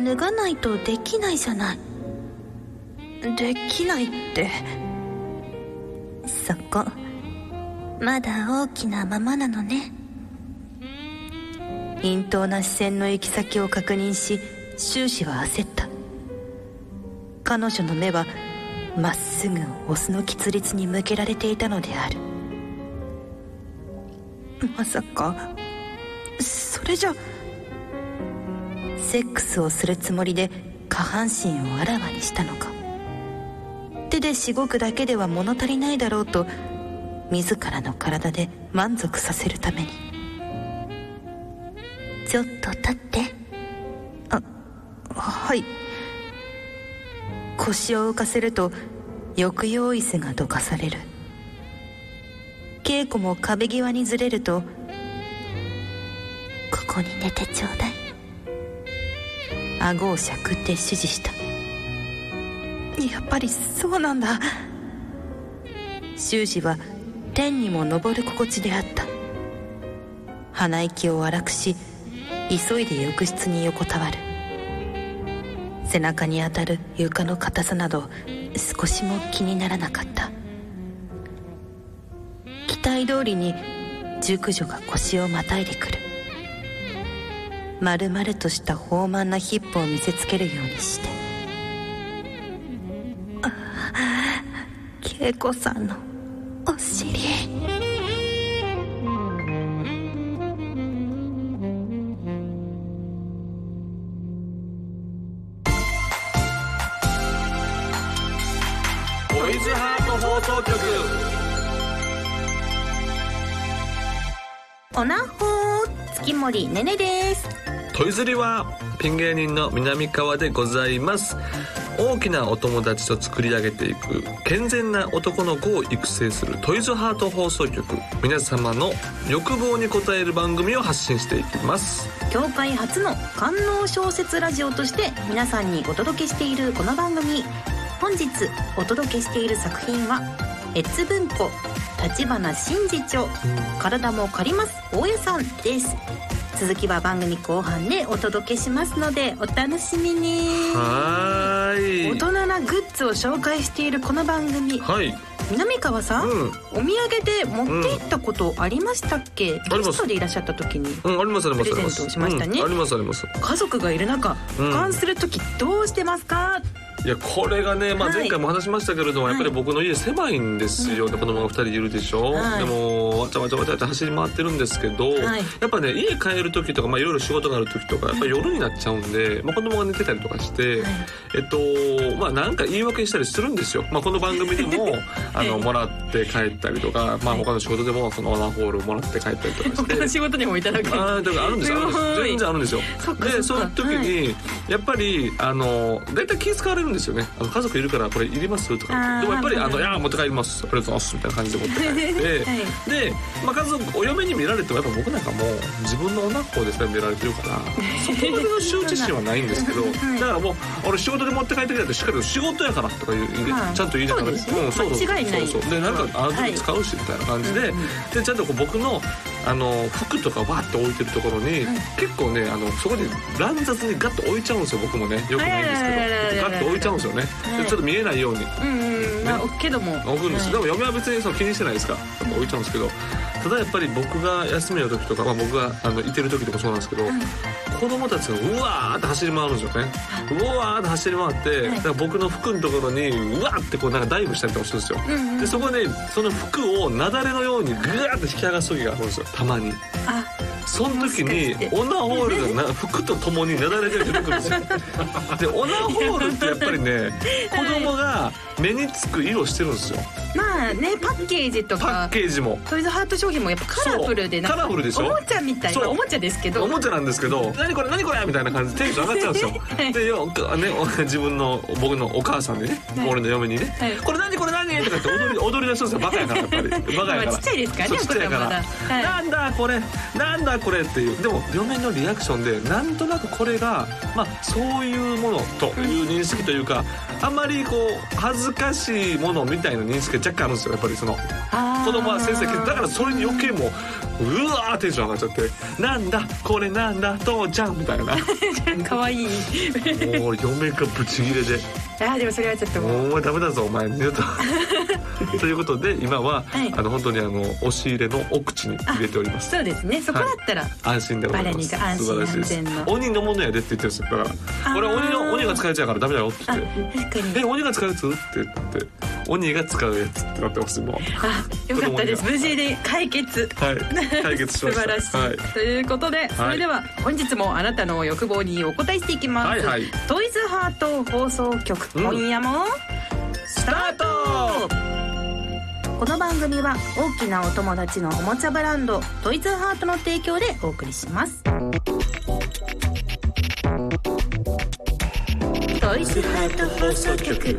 脱がないとできないじゃない。できないって。そこ。まだ大きなままなのね。陰頭な視線の行き先を確認し終始は焦った。彼女の目はまっすぐオスの喫立に向けられていたのである。まさかそれじゃセックスをするつもりで下半身をあらわにしたのか。手でしごくだけでは物足りないだろうと自らの体で満足させるために。ちょっと立って。あはい。腰を浮かせると抑揚椅子がどかされる。稽古も壁際にずれるとここに寝てちょうだい。顎をしゃくって指示した。やっぱりそうなんだ。修二は天にも昇る心地であった。鼻息を荒くし急いで浴室に横たわる。背中に当たる床の硬さなど少しも気にならなかった。期待通りに熟女が腰をまたいでくる丸々とした豊満なヒップを見せつけるようにして。恵子さんのお尻。トイズハート放送局。おなほー月森ねねですトイズリはピン芸人の南川でございます。大きなお友達と作り上げていく健全な男の子を育成するトイズハート放送局。皆様の欲望に応える番組を発信していきます。業界初の官能小説ラジオとして皆さんにお届けしているこの番組。本日お届けしている作品は越文庫立花真嗣著体も借ります大家さんです続きは番組後半でお届けしますのでお楽しみに。はーい。大人なグッズを紹介しているこの番組。はい。南川さん、うん。お土産で持って行ったことありましたっけ、ります。ゲストでいらっしゃった時に。うんありますありますあります。プレゼントをしましたね。うんありますあります。家族がいる中うん。保管する時どうしてますか、いやこれがね、まあ、はい。前回も話しましたけれども、やっぱり僕の家狭いんですよ、で子供が2人いるでしょ、はい。でもわちゃわちゃわちゃって走り回ってるんですけど、はい。やっぱね家帰る時とか、まあ、いろいろ仕事がある時とかやっぱり夜になっちゃうんで、まあ、子供が寝てたりとかして、えっとまあなんか言い訳したりするんですよ、まあ、この番組でも あのもらって帰ったりとか、まあ、他の仕事でもそのオナホールもらって帰ったりとかして。他の仕事にもいただくあーだからあるんですよ。あるんですすごい。全然あるんですよ。でそうそっか。いう時に、やっぱりあの大体気使われるんですよね。あの家族いるからこれいります？とか。でもやっぱりあのはいいや持って帰ります。ありがとうございます。みたいな感じで持って帰って、はい。で、まあ、家族お嫁に見られてもやっぱ僕なんかもう自分の女っ子でさえ見られてるからそこまでの羞恥心はないんですけど、だからもう俺仕事で持って帰ってきたってしっかり仕事やからとか言うちゃんと言いながらそうですね。んそうそう。そうそう。でなんかあの時使うしみたいな感じで、でちゃんとこう僕のあの服とかわーって置いてるところに、結構ねあのそこに乱雑にガッと置いちゃうんですよ僕もね。よくないんですけど。ガッと置いちゃうんですよね、はい。でちょっと見えないように。うんうん。まあ置くけども。置くんです、はい。でも嫁は別にその気にしてないですか置いちゃうんですけど。ただやっぱり僕が休みの時とか、まあ、僕があのいてる時とかそうなんですけど、子供たちがうわーって走り回るんですよね。うわーって走り回って、だから僕の服のところにうわーってこうなんかダイブしたりとかするんですよ、でそこでその服を雪崩のようにグワーって引き剥がす時があるんですよ。たまに。あその時にオナホールがな服とともに雪崩で出てくるんですよ。でオナホールってやっぱりね子供が目につく色してるんですよ。まあねパッケージとパッかケージも。トイズハート商品もやっぱカラフルでカラフルでしょ？おもちゃみたいなおもちゃですけど。おもちゃなんですけど「何これ何これ!」みたいな感じでテンション上がっちゃうんですよ。は いでよ、ね、お 自分の僕のお母さんにね、はい。俺の嫁にねはい。これ何これ何?」とかって踊り踊り出すんですよ。バカやからやっぱり。バカやから。まあちっちゃいですからねそうちっちゃいから、お子さんまだ。はい。なんだこれ？なんだこれっていう。でも嫁のリアクションでなんとなくこれがまあそういうものという認識というか、あまりこう恥ずかしいものみたいな認識が若干あるんですよ。やっぱりその子供は先生だからそれに余計もううわーテンション上がっちゃって「なんだこれなんだ父ちゃん」みたいな。も可愛い。う嫁がブチギレであーでもそれはちょっと「もう。ダメだぞお前二度と」ということで今は、はい。あの本当にあの押し入れの奥地に入れております。そうですね。そこだったら、安心でございます。安心安全の鬼のものやでって言ってるんですよだからこれは鬼の鬼が使えちゃうからダメだよって言あってえ鬼が使うやつって言って鬼が使うやつってなってますもうあよかったです。無事で解決。はい。解決しました。素晴らしい、はい。ということでそれでは本日もあなたの欲望にお答えしていきます、はいはい。トイズハート放送局、うん今夜もスタート！この番組は大きなお友達のおもちゃブランドトイズハートの提供でお送りします。トイズハート放送局。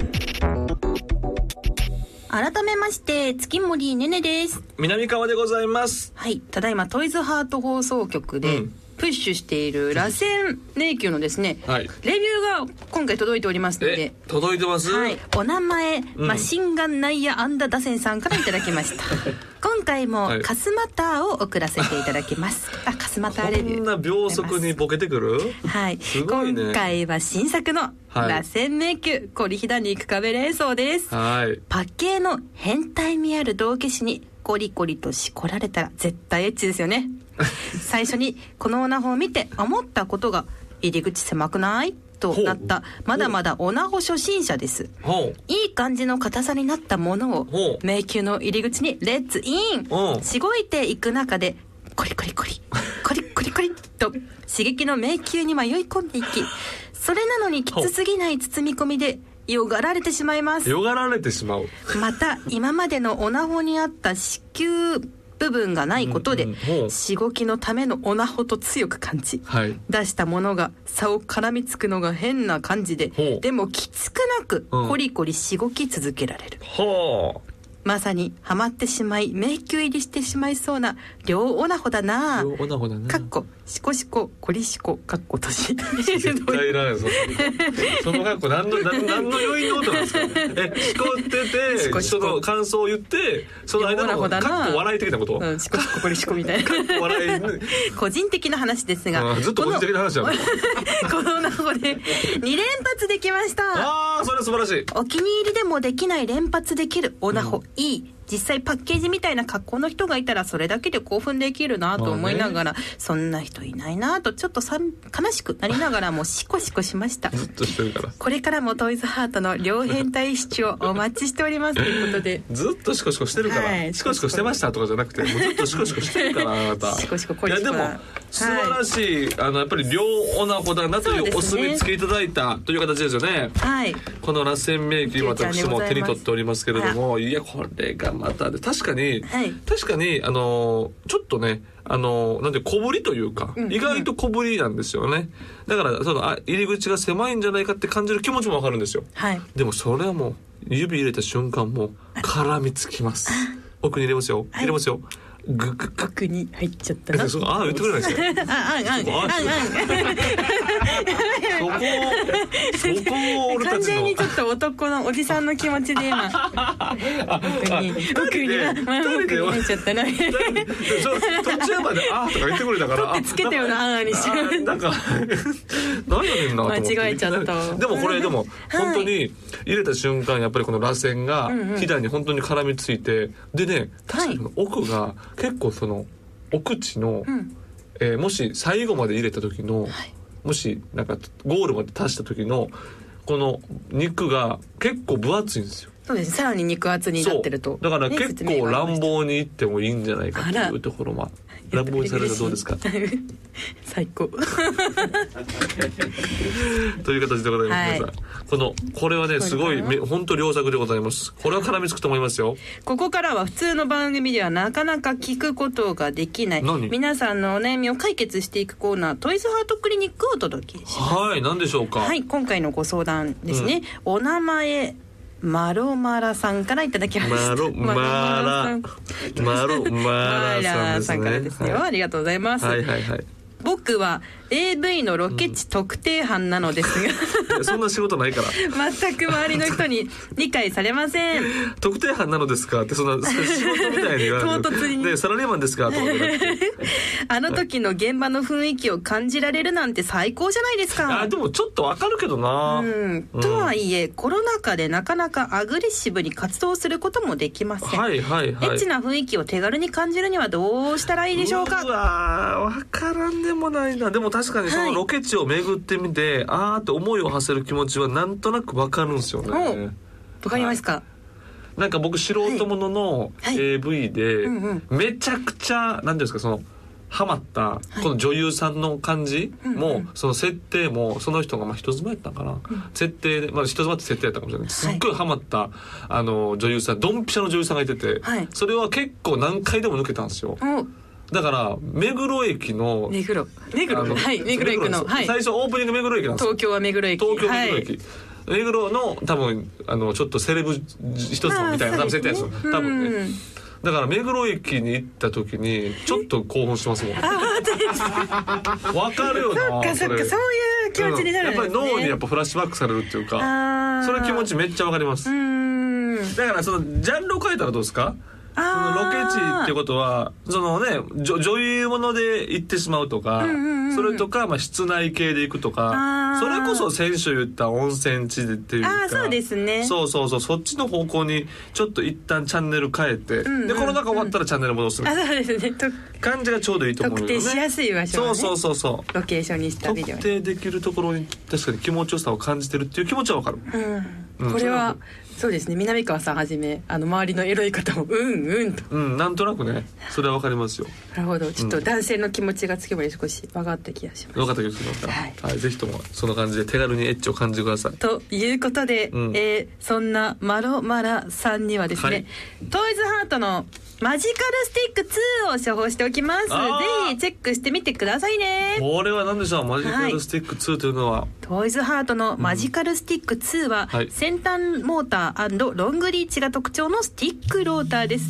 改めまして月森ねねです。南川でございます。はい、ただいまトイズハート放送局でうんプッシュしている螺旋迷宮のですね、はい。レビューが今回届いておりますのえで。届いてます、はい、お名前、ん。マシンガンナイヤアンダ打線さんからいただきました。今回もはい。カスマターを送らせていただきます。あカスマターレビュー。こんな秒速にボケてくる？はい、すごいね。今回は新作のはい。螺旋迷宮コリヒダ肉壁連想です。はい。パッケーの変態味ある道化師にコリコリとしこられたら絶対エッチですよね 最初にこのオナホを見て思ったことが入り口狭くない？となったまだまだオナホ初心者です。ほいい感じの硬さになったものを迷宮の入り口にレッツイン。う。んしごいていく中でコリコリコリコリコリコリと刺激の迷宮に迷い込んでいきそれなのにきつすぎない包み込みでよがられてしまいます。うよがられてしまう。また今までのオナホにあった子宮部分がないことで、しごきのためのオナホと強く感じはい。出したものが差を絡みつくのが変な感じででもきつくなくうん。コリコリしごき続けられる、ほまさにハマってしまい迷宮入りしてしまいそうな両オナホだな。うおなほだな。かっこしこしこコリしこかっことし絶対いらないぞその格好何の何何の余韻の音なんですか えしこっててしこしこ。その感想を言ってその間のかっこ笑い的なこと、うん、しこしこコリしこみたいな。笑い。個人的な話ですがあずっと個人的な話だなこのオナホで2連発できました。ああそれは素晴らしい。お気に入りでもできない連発できるオナホ、いい実際パッケージみたいな格好の人がいたらそれだけで興奮できるなと思いながら、そんな人いないなとちょっとさん悲しくなりながらもシコシコしました。ずっとしてるから。これからもトイズハートの両変態視聴お待ちしておりますということで。ずっとシコシコしてるから、はい。シコシコしてましたとかじゃなくてもうずっとシコシコしてるからあなた。シコシココリいやでも素晴らしい、あのやっぱり両オナホだなといそうお墨付けいただいたという形ですよね。はい。この螺旋迷宮私も手に取っておりますけれどもあい。やこれがまたで確かに、はい。確かにあのちょっとねあのなんで小ぶりというか、うん意外と小ぶりなんですよね。だからそのあ入り口が狭いんじゃないかって感じる気持ちもわかるんですよ。はい。でもそれはもう指入れた瞬間もう絡みつきます。奥に入れますよ。入れますよ。グッグッグッ奥に入っちゃったな。えそうああ言ってくれないですよ。あああああそこをそこを俺完全にちょっと男のおじさんの気持ちで今奥に奥に入っちゃったな途中まで「あ」とか言ってくれたからつけたようなあーにしなんか何やねんな間違えちゃったでもこれでも本当に入れた瞬間やっぱりこの螺旋がうんうんひだに本当に絡みついてでね確かに奥が結構そのお口の、うん。えーもし最後まで入れた時の、もしなんかゴールまで達した時のこの肉が結構分厚いんですよ。そうです。さらに肉厚になってると。だからね結構乱暴にいってもいいんじゃないかってあらいうところも乱暴にされるとどうですか？最高。という形でございます、はい皆さん。このこれはねすごいめ本当良作でございます。これは絡みつくと思いますよ。ここからは普通の番組ではなかなか聞くことができない。何？皆さんのお悩みを解決していくコーナートイズハートクリニックをお届けします。はい何でしょうか？はい今回のご相談ですね、お名前マロマラさんからいただきました。マロマラ。さん。マロマラさんからですよ、はありがとうございます、はいはいはい。僕は AV のロケ地特定班なのですが、いやそんな仕事ないから。全く周りの人に理解されません。特定班なのですかってそんな仕事みたいに言われる。唐突に。ねサラリーマンですかとあの時の現場の雰囲気を感じられるなんて最高じゃないですか。あでもちょっとわかるけどな、うん、とはいえ、コロナ禍でなかなかアグレッシブに活動することもできません、はいはいエはい。ッチな雰囲気を手軽に感じるにはどうしたらいいでしょうか？うわーわからんでもないな。でも確かにそはい。のロケ地を巡ってみて、あーって思いを馳せる気持ちはなんとなくわかるんですよね。わかりますか、なんか僕素人もののはい。AV でうんめちゃくちゃ何ていうんですかそのハマったこの女優さんの感じもその設定もその人がまあ人妻やったんかな。設定でまあ人妻って設定やったかもしれない。すっごいハマったあの女優さんドンピシャの女優さんがいててはい。それは結構何回でも抜けたんですよ。おだから目黒駅の目黒。目黒。はい目黒行くの最初オープニング目黒駅なんですよ。東京は目黒駅。東京目黒はい。駅、目黒の多分あのちょっとセレブ一つのみたいな多分設定ですよ多分ね。だから目黒駅に行った時にちょっと興奮してますもん。わかるよなそっかそっかれ。そういう気持ちになるね、うん。やっぱり脳にやっぱフラッシュバックされるっていうかそれ気持ちめっちゃわかります。だからそのジャンルを変えたらどうですか？そのロケ地ってことはそのね女女優もので行ってしまうとか、んうんうんそれとか、まあ、室内系で行くとあかー。それこそ先週言った温泉地でっていうかあーそうですね。そうそうそうそっちの方向にちょっと一旦チャンネル変えて、んうんでコロナ禍終わったらチャンネル戻すあそうですね。と感じがちょうどいいと思うよね。特定しやすい場所をねそうそうそうそう。ロケーションにしたビデオ特定できるところに確かに気持ちよさを感じてるっていう気持ちはわかる、うん、これはそうですね。南川さんはじめあの周りのエロい方もうんうんと。うんなんとなくね。それはわかりますよ。なるほど。ちょっと男性の気持ちがつけば少し分かった気がします。よかったですよか？はい。はい、ぜひともその感じで手軽にエッチを感じてください。ということで、うん。えーそんなマロマラさんにはですね、はい。トイズハートのマジカルスティック2を処方しておきます。ぜひチェックしてみてくださいね。これは何でしょう？マジカルスティック2というのは、トイズハートのマジカルスティック2は、はい。先端モーターロングリーチが特徴のスティックローターです。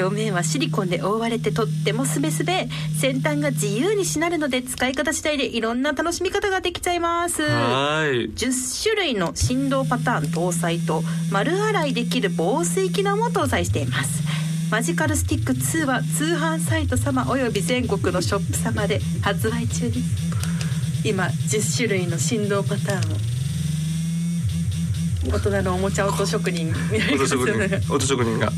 表面はシリコンで覆われてとってもスベスベ先端が自由にしなるので使い方次第でいろんな楽しみ方ができちゃいます。はーい。10種類の振動パターン搭載と丸洗いできる防水機能も搭載していますマジカルスティック2は通販サイト様および全国のショップ様で発売中です今10種類の振動パターンを。大人のおもちゃ音職人。音職人。音職人が。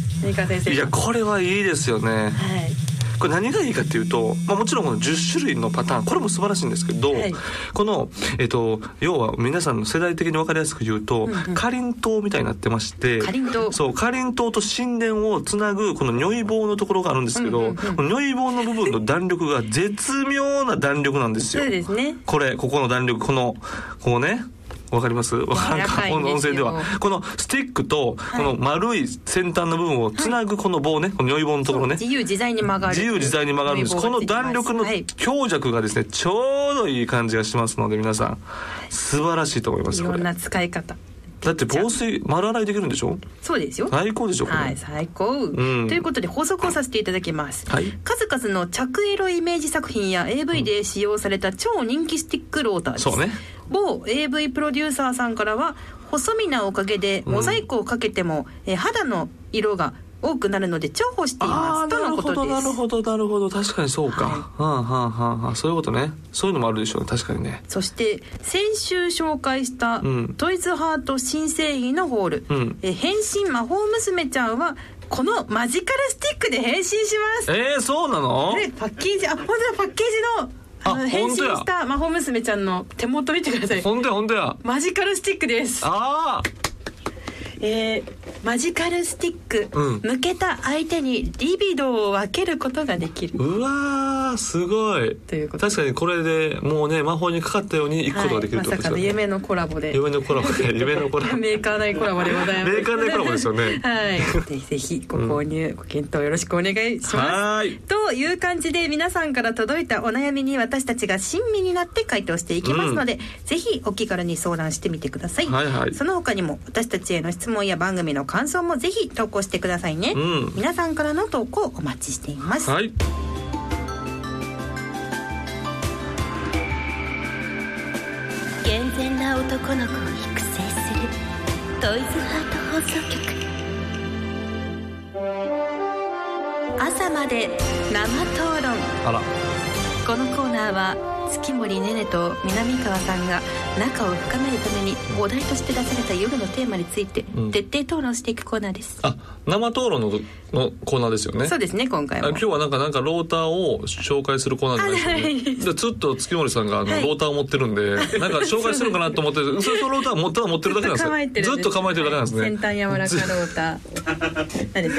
いやこれはいいですよね。はいこれ何がいいかっていうと、まあ、もちろんこの10種類のパターンこれも素晴らしいんですけど、はい。この、えっと要は皆さんの世代的に分かりやすく言うと、かりんとうみたいになってましてかりんとう。そうかりんとうと神殿をつなぐこの如意棒のところがあるんですけど、この如意棒の部分の弾力が絶妙な弾力なんですよ。そうですね。これここの弾力このここねわかります？わからんかこかいんでは。このスティックとこの丸い先端の部分をつなぐこの棒ねこの如意棒のところね。自由自在に曲がる。自由自在に曲がるんです。この弾力のはい。強弱がですねちょうどいい感じがしますので皆さん。素晴らしいと思いますこれ。だいろんな使い方って防水丸洗いできるんでしょ？そうですよ。最高でしょはい、最高、ん。ということで補足をさせていただきます、はい。数々の着エロイメージ作品や AV で使用された超人気スティックローターです、そうね。某 AV プロデューサーさんからは細身なおかげでモザイクをかけても、えー肌の色が多くなるので重宝していあます。とあなるほのことです。どなるほどなるほど。確かにそうか、はい。はあはあはあはあそういうことね。そういうのもあるでしょうね。確かにね。そして先週紹介したうん。トイズハート新製品のホール、うん。えー変身魔法娘ちゃんはこのマジカルスティックで変身します。えー、そうなの？でパッケージあ本当だ。パッケージの変身した魔法娘ちゃんの手元見てください。ほんとやほんとや。マジカルスティックです。ああえーマジカルスティック、うん。向けた相手にリビドを分けることができる。うわーすごい。ということ。確かにこれでもうね魔法にかかったように行くことができるってはい、まさかことですよね、の夢のコラボで。夢のコラボで夢のコラボ。メーカー内コラボでございますメーカー内コラボですよね。はい。ぜひぜひご購入、ご検討よろしくお願いします。はーい。という感じで皆さんから届いたお悩みに私たちが親身になって回答していきますので、ぜひお気軽に相談してみてください、はいはい。その他にも私たちへの質問や番組の感想もぜひ投稿してくださいね、うん。皆さんからの投稿お待ちしています、はい。な男の子を育成するトイズハート放送局。朝まで生討論。あら。このコーナーは月森ねねと南川さんが仲を深めるためにお題として出された夜のテーマについてうん。徹底討論していくコーナーです、あ生討論ののコーナーですよね。そうですね今回もあ今日はなんかなんかローターを紹介するコーナーじゃないですよね。でずっと月森さんがあの、はい。ローターを持ってるんで、なんか紹介するかなと思って、それとローター持ったら持ってるだけなんですよ。ずっと構えてるだけなんですね。先端柔らかローター。何で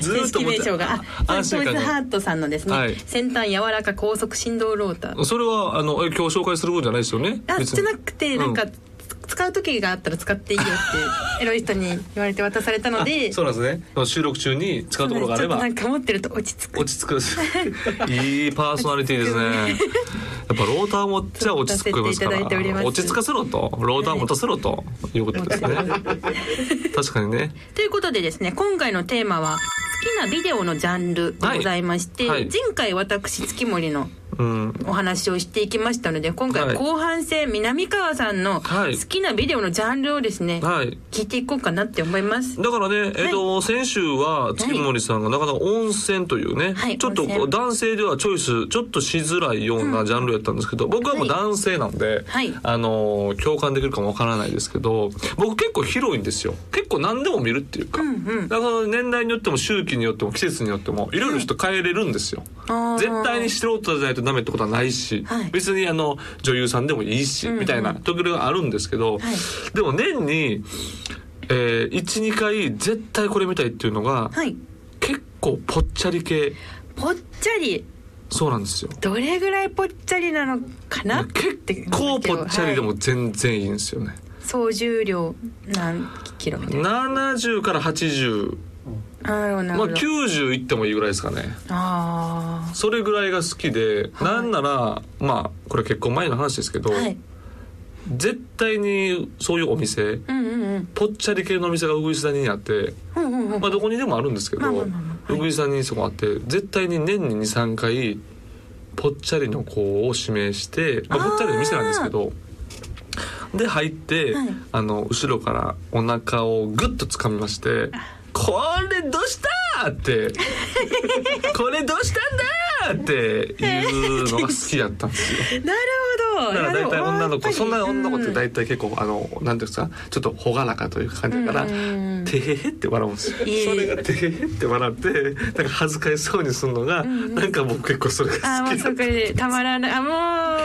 すず正式名称が。あ安心感がトイズハートさんのですね、はい先端柔らか高速振動ローターそれはあのえ今日紹介する分じゃないですよね？あじゃなくてなんか、うん使う時があったら使っていいよって エロい人に言われて渡されたので。あそうなんですね。収録中に使うところがあれば。なんか持ってると落ち着く。落ち着く。いいパーソナリティですね。やっぱローター持っちゃ落ち着くますから。持たせていただいております。落ち着かせろと。ローター持たせろと。いうことですね。確かにね。ということでですね今回のテーマは好きなビデオのジャンルでございまして、はい。はい。前回私月森のうん。お話をしていきましたので今回後半戦南川さんのはい。好きなビデオのジャンルをですね、はい。聞いていこうかなって思います。だからね、えっ、と、先週は月森さんがなかなか温泉というね、はい。ちょっと男性ではチョイスちょっとしづらいようなジャンルやったんですけど、僕はもう男性なんで、はい。あのー共感できるかもわからないですけど、僕結構広いんですよ。結構何でも見るっていうか、だから年代によっても周期によっても季節によってもいろいろちょっと変えれるんですよ。絶対に素人じゃないとダメってことはないし、はい。別にあの女優さんでもいいし、うんうん。みたいなところがあるんですけど、はい。でも年に、えー、12回絶対これ見たいっていうのが、はい。結構ぽっちゃり系。ぽっちゃり。そうなんですよ。どれぐらいぽっちゃりなのかな結構ぽっちゃりでも全然いいんですよね。総重量何キロみたいな。70から80、まあほど、90いってもいいぐらいですかね。あそれぐらいが好きで、なんならまあこれ結婚前の話ですけど、あはい。絶対にそういうお店うんうんうん。ぽっちゃり系のお店がうぐいす谷にあって、うんうんうん。まあ、どこにでもあるんですけど、まあまあまあまあ。うぐいす谷にそこあって絶対に年に23回ぽっちゃりの子を指名して、まあ、ぽっちゃりの店なんですけどで入って、はい。あの後ろからお腹をグッと掴みまして「これどうした?」って「これどうしたんだ?」っていうのが好きだったんですよ。なるほど。だから大体女の子そんな女の子って体大体結構あのなんていうんですかちょっと朗らかという感じだからうん。うんうん「てへへ」って笑うんですよ。それが「てへへ」って笑ってなんか恥ずかしそうにするのがなんか僕結構それが好きだそこでたまらない。あも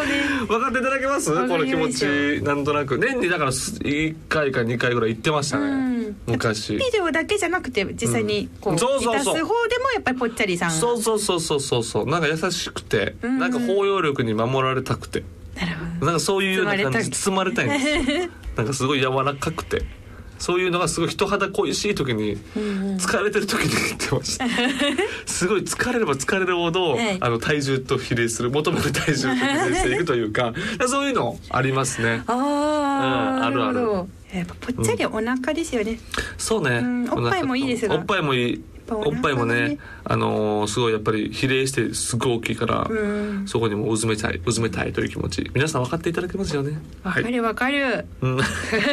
うね。分かっていただけます？この気持ちなんとなく。年にだから1回か2回ぐらい行ってましたね。うん昔。ビデオだけじゃなくて実際にこう、出す方でもやっぱりぽっちゃりさん。そうそうそうそうそうそう。なんか優しくてう。んなんか包容力に守られたくて。なるほど。なんかそういうような感じで包まれたいんです。よ なんかすごい柔らかくて。そういうのがすごい人肌恋しい時に疲れてる時に言ってました。すごい疲れれば疲れるほど、はい。あの体重と比例する求める体重と比例していくというか そういうのありますね。ああ、うんあるあるやっぱぽっちゃりお腹ですよね、そうね、うん。おっぱいもいいですが。おっぱいもいい。ぱおっぱいもねあのーすごいやっぱり比例してすごい大きいから、うん。そこにもうずめたいうずめたいという気持ち。皆さん分かっていただけますよね？はわかい、るわかる。うん。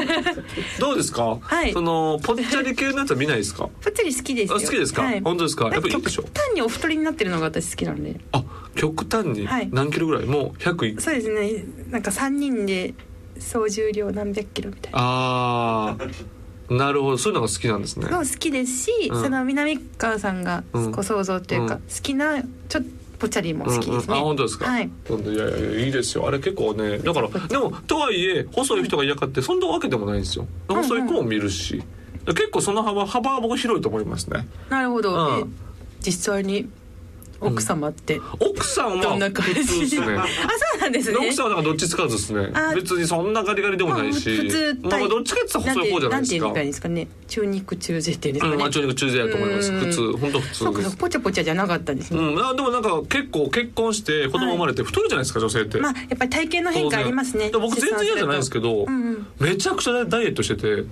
どうですか、はい。そのぽっちゃり系のやつは見ないですか？ぽっちゃり好きですよ。あ好きですか？はい。本当ですか？やっぱいいでしょ？極端にお太りになってるのが私好きなんで。あ極端にはい。何キロぐらい、もう100いそうですね。なんか3人で総重量何百キロみたいな。ああなるほど。そういうのが好きなんですね。好きですし、うん。その南川さんがうん。ご想像というか、うん。好きなちょっとぽっちゃりも好きですね、うんうん。あ本当ですか、はい。本当いやいやいやいいですよ。あれ結構ねだからでもとはいえ細い人が嫌かってそんなわけでもないんですよ。細い子も見るし、結構その幅幅は僕広いと思いますね。なるほど、うん。え実際に奥様って、奥さんどんなは感じ？ですね。あそうなんですね。奥さんはだからどっちつかずですね。あ。別にそんなガリガリでもないし。まあ普通まあどっちかって言ったら細い方じゃないですか。んて言ったらいいんですかね中肉中背っていうんですかね、うんまあ中肉中背やと思います。うん。普通本当普通です。かぽちゃぽちゃじゃなかったんですね、うん、あでもなんか結構結婚して子供生まれて太るじゃないですか女性って。まあやっぱり体型の変化ありますね。僕全然嫌じゃないんですけど、うんうんめちゃくちゃダイエットしてて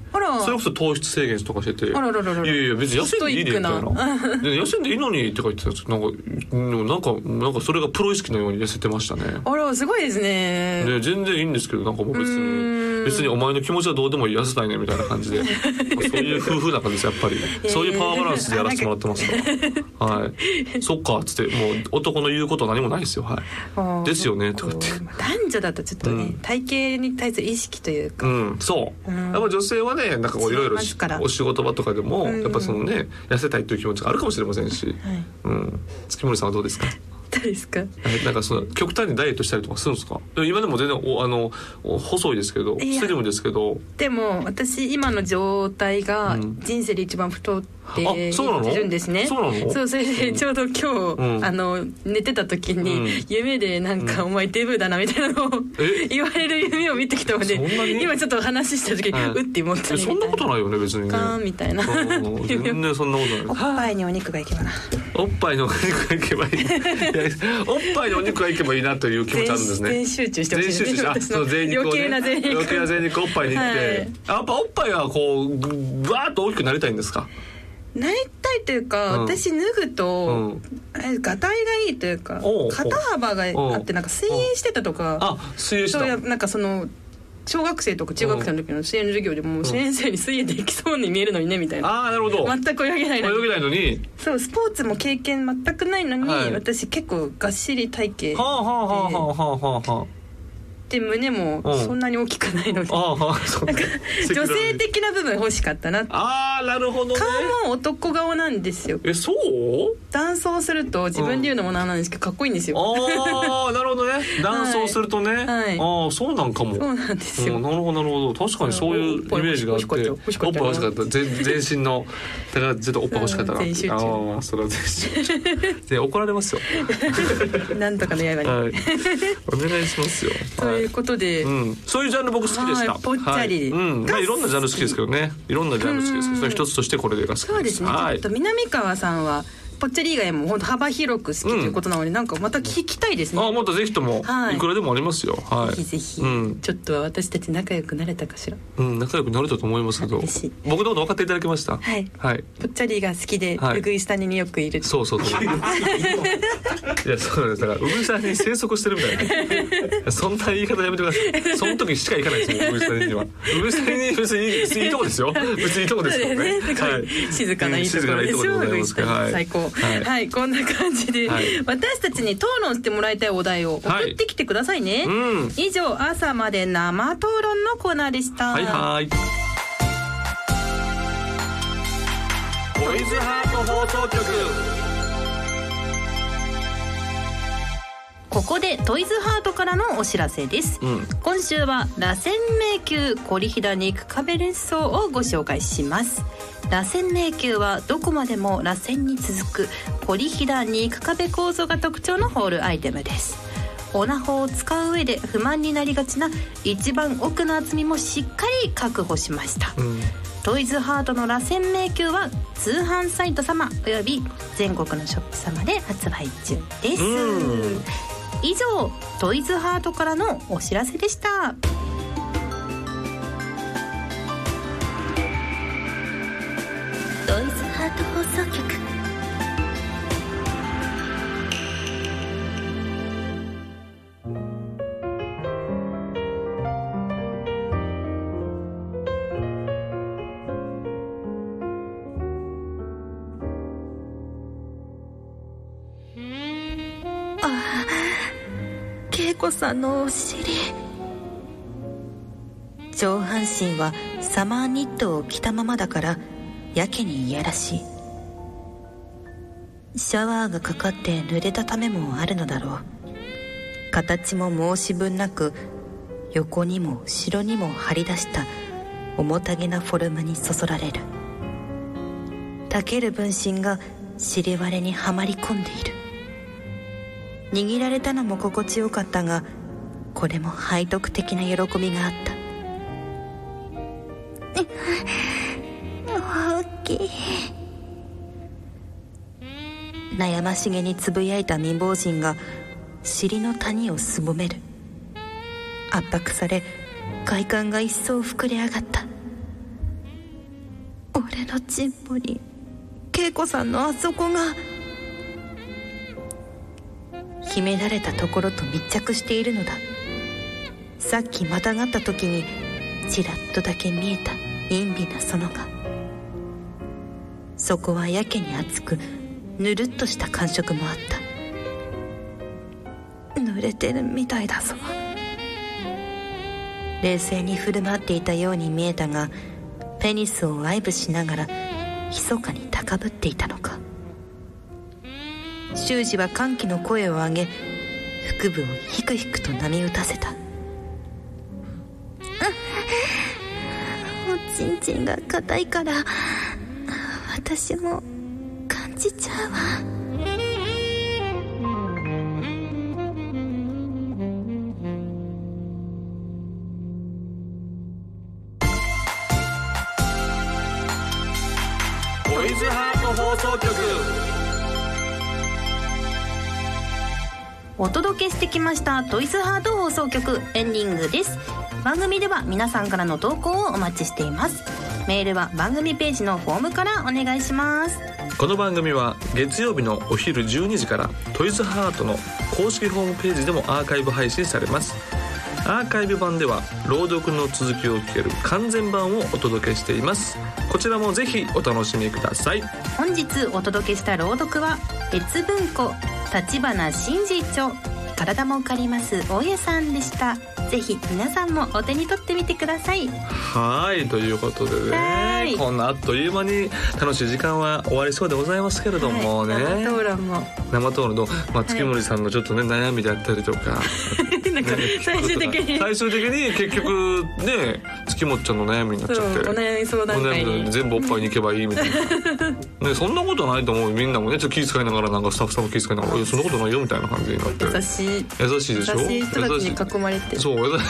それこそ糖質制限とかしてていやいや別に痩せんでいいねみたいな。痩せんでいいのにとか言ってたんですなんかうんなんかなんかそれがプロ意識のように痩せてましたね。あらすごいですね。ね全然いいんですけどなんかもう別に別にお前の気持ちはどうでもいい痩せたいねみたいな感じで。そういう夫婦仲ですやっぱり。そういうパワーバランスでやらせてもらってますから はい。そっかっつってもう男の言うこと何もないですよ。はい。ですよねとか言って。男女だとちょっとね、うん。体型に対する意識というか、うん、そう、うん。やっぱ女性はねなんかこういろいろお仕事場とかでも、うん。やっぱそのね痩せたいという気持ちがあるかもしれませんし、はい。うん、月森さんはどうですか？どうですか？えなんかその極端にダイエットしたりとかするんですか？今でも全然おあのお細いですけどスリムですけど。でも私今の状態がうん。人生で一番太っているんですね、そうなの？そうそれでちょうど今日、うん。あの寝てた時に、うん。夢でなんか、お前デブだなみたいなのをえ？言われる夢を見てきたので今ちょっと話した時に、はいうって思ったえそんなこといないよね別にね。ガーンみたいな。うん。全然そんなこと おっないぱいにお肉がいけばな。おっぱいのお肉がいけばいい おっぱいのお肉がいけばいいなという気持ちあるんですね。全集中してほしい全集中あ私のそう全肉を、ね、余計な全肉余計な全肉おっぱいにいって、はい。やっぱおっぱいはこうぐぐわーっと大きくなりたいんですか？なりたいというか、うん。私脱ぐと、うん。えがたいがいいというか肩幅があってなんか水泳してたとかあ水泳した。なんかその小学生とか中学生の時の水泳の授業でもう先生に水泳できそうに見えるのにねみたいな、ああなるほど。全く泳げないのに。泳げないのに。そうスポーツも経験全くないのに、はい。私結構がっしり体型はあはあはあはあはあはで胸もうん。そんなに大きくないので、あああはあそう女性的な部分欲しかったなああなるほどね。顔も男顔なんですよ。えそう？男装すると自分で言うのもなんなんですけどかっこいいんですよ、ああなるほどね。男装するとね、はい。ああそうなんかも。そうなんですよ、うんなるほどなるほど。確かにそういうイメージがあって。うんおっぱい欲しかった全全身のだから絶対おっぱい欲しかったな。ああそれは全集中。で怒られますよ。なんとかの刃に、はい。お願いしますよ。ということで、うん、そういうジャンル僕好きでした。はいぽっちゃりはいうん、まあいろんなジャンル好きですけどね。いろんなジャンル好きですけど、その一つとしてこれが好きです。そうですね、はいちょっと。南川さんはぽっちゃり以外も本当幅広く好きということなので、なんかまた聞きたいですねあ、またぜひともはいいくらでもありますよ。はい。ぜひぜひ、うん、ちょっとは私たち仲良くなれたかしら？うん、仲良くなれたと思いますけど嬉しい、僕のこと分かっていただけました？はいはい。ぽっちゃりが好きで、はいうぐい下によくいるそうそうそう。いや、そうなんです。だから、ウグイさんに生息してるみたいな。そんな言い方やめてください。その時しか行かないですよ、ウグイさんには。ウグイさんに別にいいとこですよ。別にいいとこですよね。すごい静かないいところですはい最高は、はいいこんな感じで、はい私たちに討論してもらいたいお題を送ってきてくださいね、うん。以上朝まで生討論のコーナーでしたはいはい。トイズハート放送局。ここでトイズハートからのお知らせです、うん。今週は螺旋迷宮コリヒダ肉壁列層をご紹介します。螺旋迷宮はどこまでも螺旋に続くコリヒダ肉壁構造が特徴のホールアイテムです。オナホを使う上で不満になりがちな一番奥の厚みもしっかり確保しました、うん。トイズハートの螺旋迷宮は通販サイト様および全国のショップ様で発売中です。うん以上トイズハートからのお知らせでした。さんのお尻。上半身はサマーニットを着たままだからやけにいやらしい。シャワーがかかって濡れたためもあるのだろう。形も申し分なく横にも後ろにも張り出した重たげなフォルムにそそられる。たける分身が尻割れにはまり込んでいる。握られたのも心地よかったがこれも背徳的な喜びがあった。大きい。悩ましげにつぶやいた貧乏人が尻の谷をすぼめる。圧迫され快感が一層膨れ上がった。俺のチンポに恵子さんのあそこが秘められたところと密着しているのだ。さっきまたがった時にちらっとだけ見えた。陰微な園が。そこはやけに熱くぬるっとした感触もあった。濡れてるみたいだぞ。冷静に振る舞っていたように見えたがペニスを愛撫しながら密かに高ぶっていたのか。修二は歓喜の声を上げ腹部をひくひくと波打たせた。おちんちんが硬いから私も感じちゃうわ。届けしてきましたトイズハート放送局エンディングです。番組では皆さんからの投稿をお待ちしています。メールは番組ページのフォームからお願いします。この番組は月曜日のお昼12時からトイズハートの公式ホームページでもアーカイブ配信されます。アーカイブ版では朗読の続きを聞ける完全版をお届けしています。こちらもぜひお楽しみください。本日お届けした朗読は別文庫立花真治著体も借ります。大家さんでした。ぜひ皆さんもお手に取ってみてください。はいということではい。ねこんなあっという間に楽しい時間は終わりそうでございますけれどもね、はい。生討論も。生討論の、まあ、月森さんのちょっとね、悩みであったりとか。なんか最終的に。最終的に結局ね月森ちゃんの悩みになっちゃって。お悩み相お談会に。全部おっぱいに行けばいいみたいな。ねそんなことないと思うみんなもね。ちょっと気遣いながらなんかスタッフさんも気遣いながらそんなことないよみたいな感じになって。優しい。優しいでしょ？優しい人たちに囲まれて。そう優し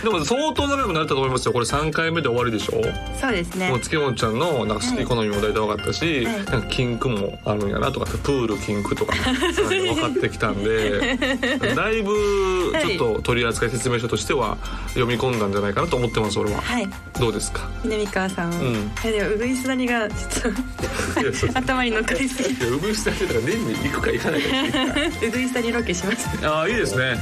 いでも相当長くなったと思いますよ。これ3回目で終わりでしょ？そうですね。もう月本ちゃんのなんか好き好みも大体分かったし、はい。なんかキンクもあるんやなとかプールキンクとか分かってきたんでだいぶちょっと取扱説明書としては読み込んだんじゃないかなと思ってます俺は。はい。どうですか？南川さん、ん。いやでもうぐいす谷がちょっと頭に乗っかりすぎうぐいすだけだから年に行くか行かないか うぐいす谷ロケしましたああいいですね。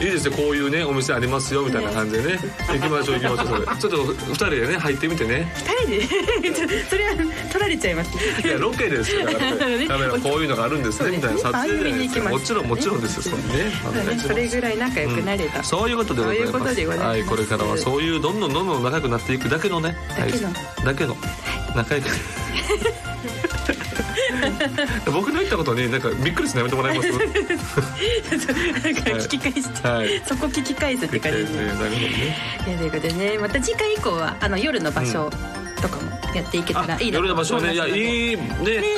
いいですねこういうねお店ありますよみたいな感じでね。行きましょう行きましょうそれ。ちょっと二人でね入ってみてね。二人で？それは取られちゃいます。いやロケですよだから。ねカメラこういうのがあるんですね。みたいな撮影じゃないです。もちろんもちろんですよそれね。お願いしますそれぐらい仲良くなれば、そういうことでございます。そういうことでございます。はい、これからはそういうどんどんどんどん仲良くなっていくだけのね。だけの。はい、だけの。仲良く。僕の言ったことになんかびっくりするのやめてもらえます？なんか聞き返して、はい。そこ聞き返すって感じで、ねなるほどね。ということでねまた次回以降はあの夜の場所とかもやっていけたらいいなと夜の場所ね。いや思いいいね。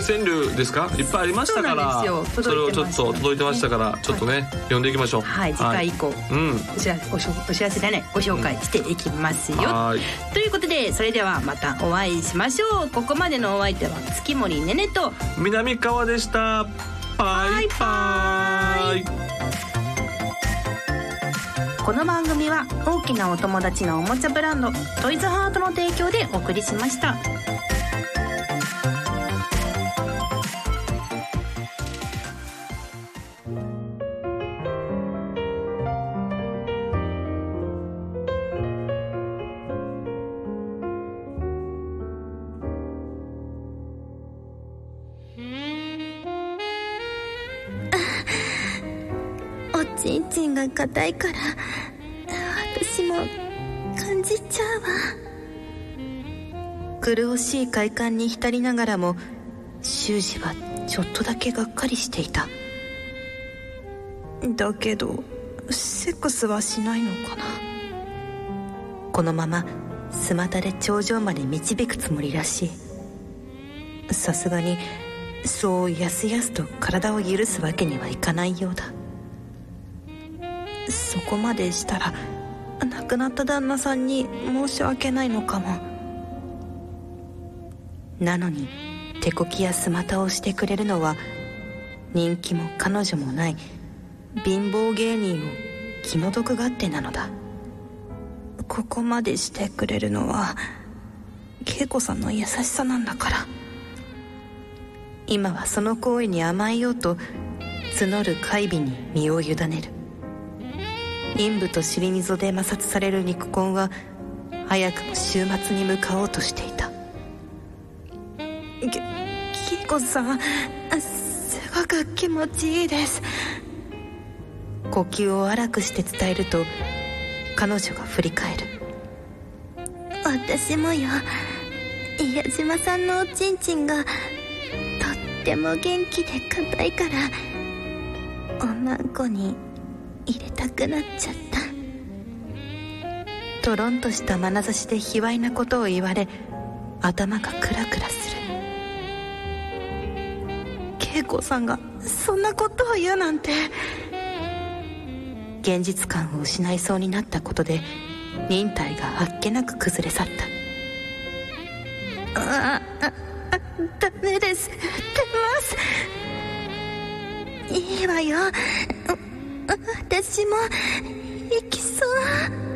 川柳ですか？いっぱいありましたから。それをちょっと届いてましたからちょっとね読んでいきましょう。はい次回以降、うん。お知らせお知らせじゃないご紹介していきますよ、はい。ということでそれではまたお会いしましょう。ここまでのお相手は月森ねねと。南川でした。バイバイこの番組は大きなお友達のおもちゃブランドトイズハートの提供でお送りしました。硬いから私も感じちゃうわ。苦しい快感に浸りながらも修二はちょっとだけがっかりしていた。だけどセックスはしないのかな。このままスマタで頂上まで導くつもりらしい。さすがにそうやすやすと体を許すわけにはいかないようだそこまでしたら亡くなった旦那さんに申し訳ないのかも。なのに手こきやスマタをしてくれるのは人気も彼女もない貧乏芸人を気の毒がってなのだ。ここまでしてくれるのは恵子さんの優しさなんだから。今はその行為に甘えようと募る怪美に身を委ねる。陰部と尻溝で摩擦される肉根は早くも週末に向かおうとしていた。けキコさんすごく気持ちいいです。呼吸を荒くして伝えると彼女が振り返る。私もよ矢島さんのおちんちんがとっても元気で硬いからおまんこに入れたくなっちゃった。とろんとした眼差しで卑猥なことを言われ頭がクラクラする。恵子さんがそんなことを言うなんて。現実感を失いそうになったことで忍耐があっけなく崩れ去った。ああ私も行きそう。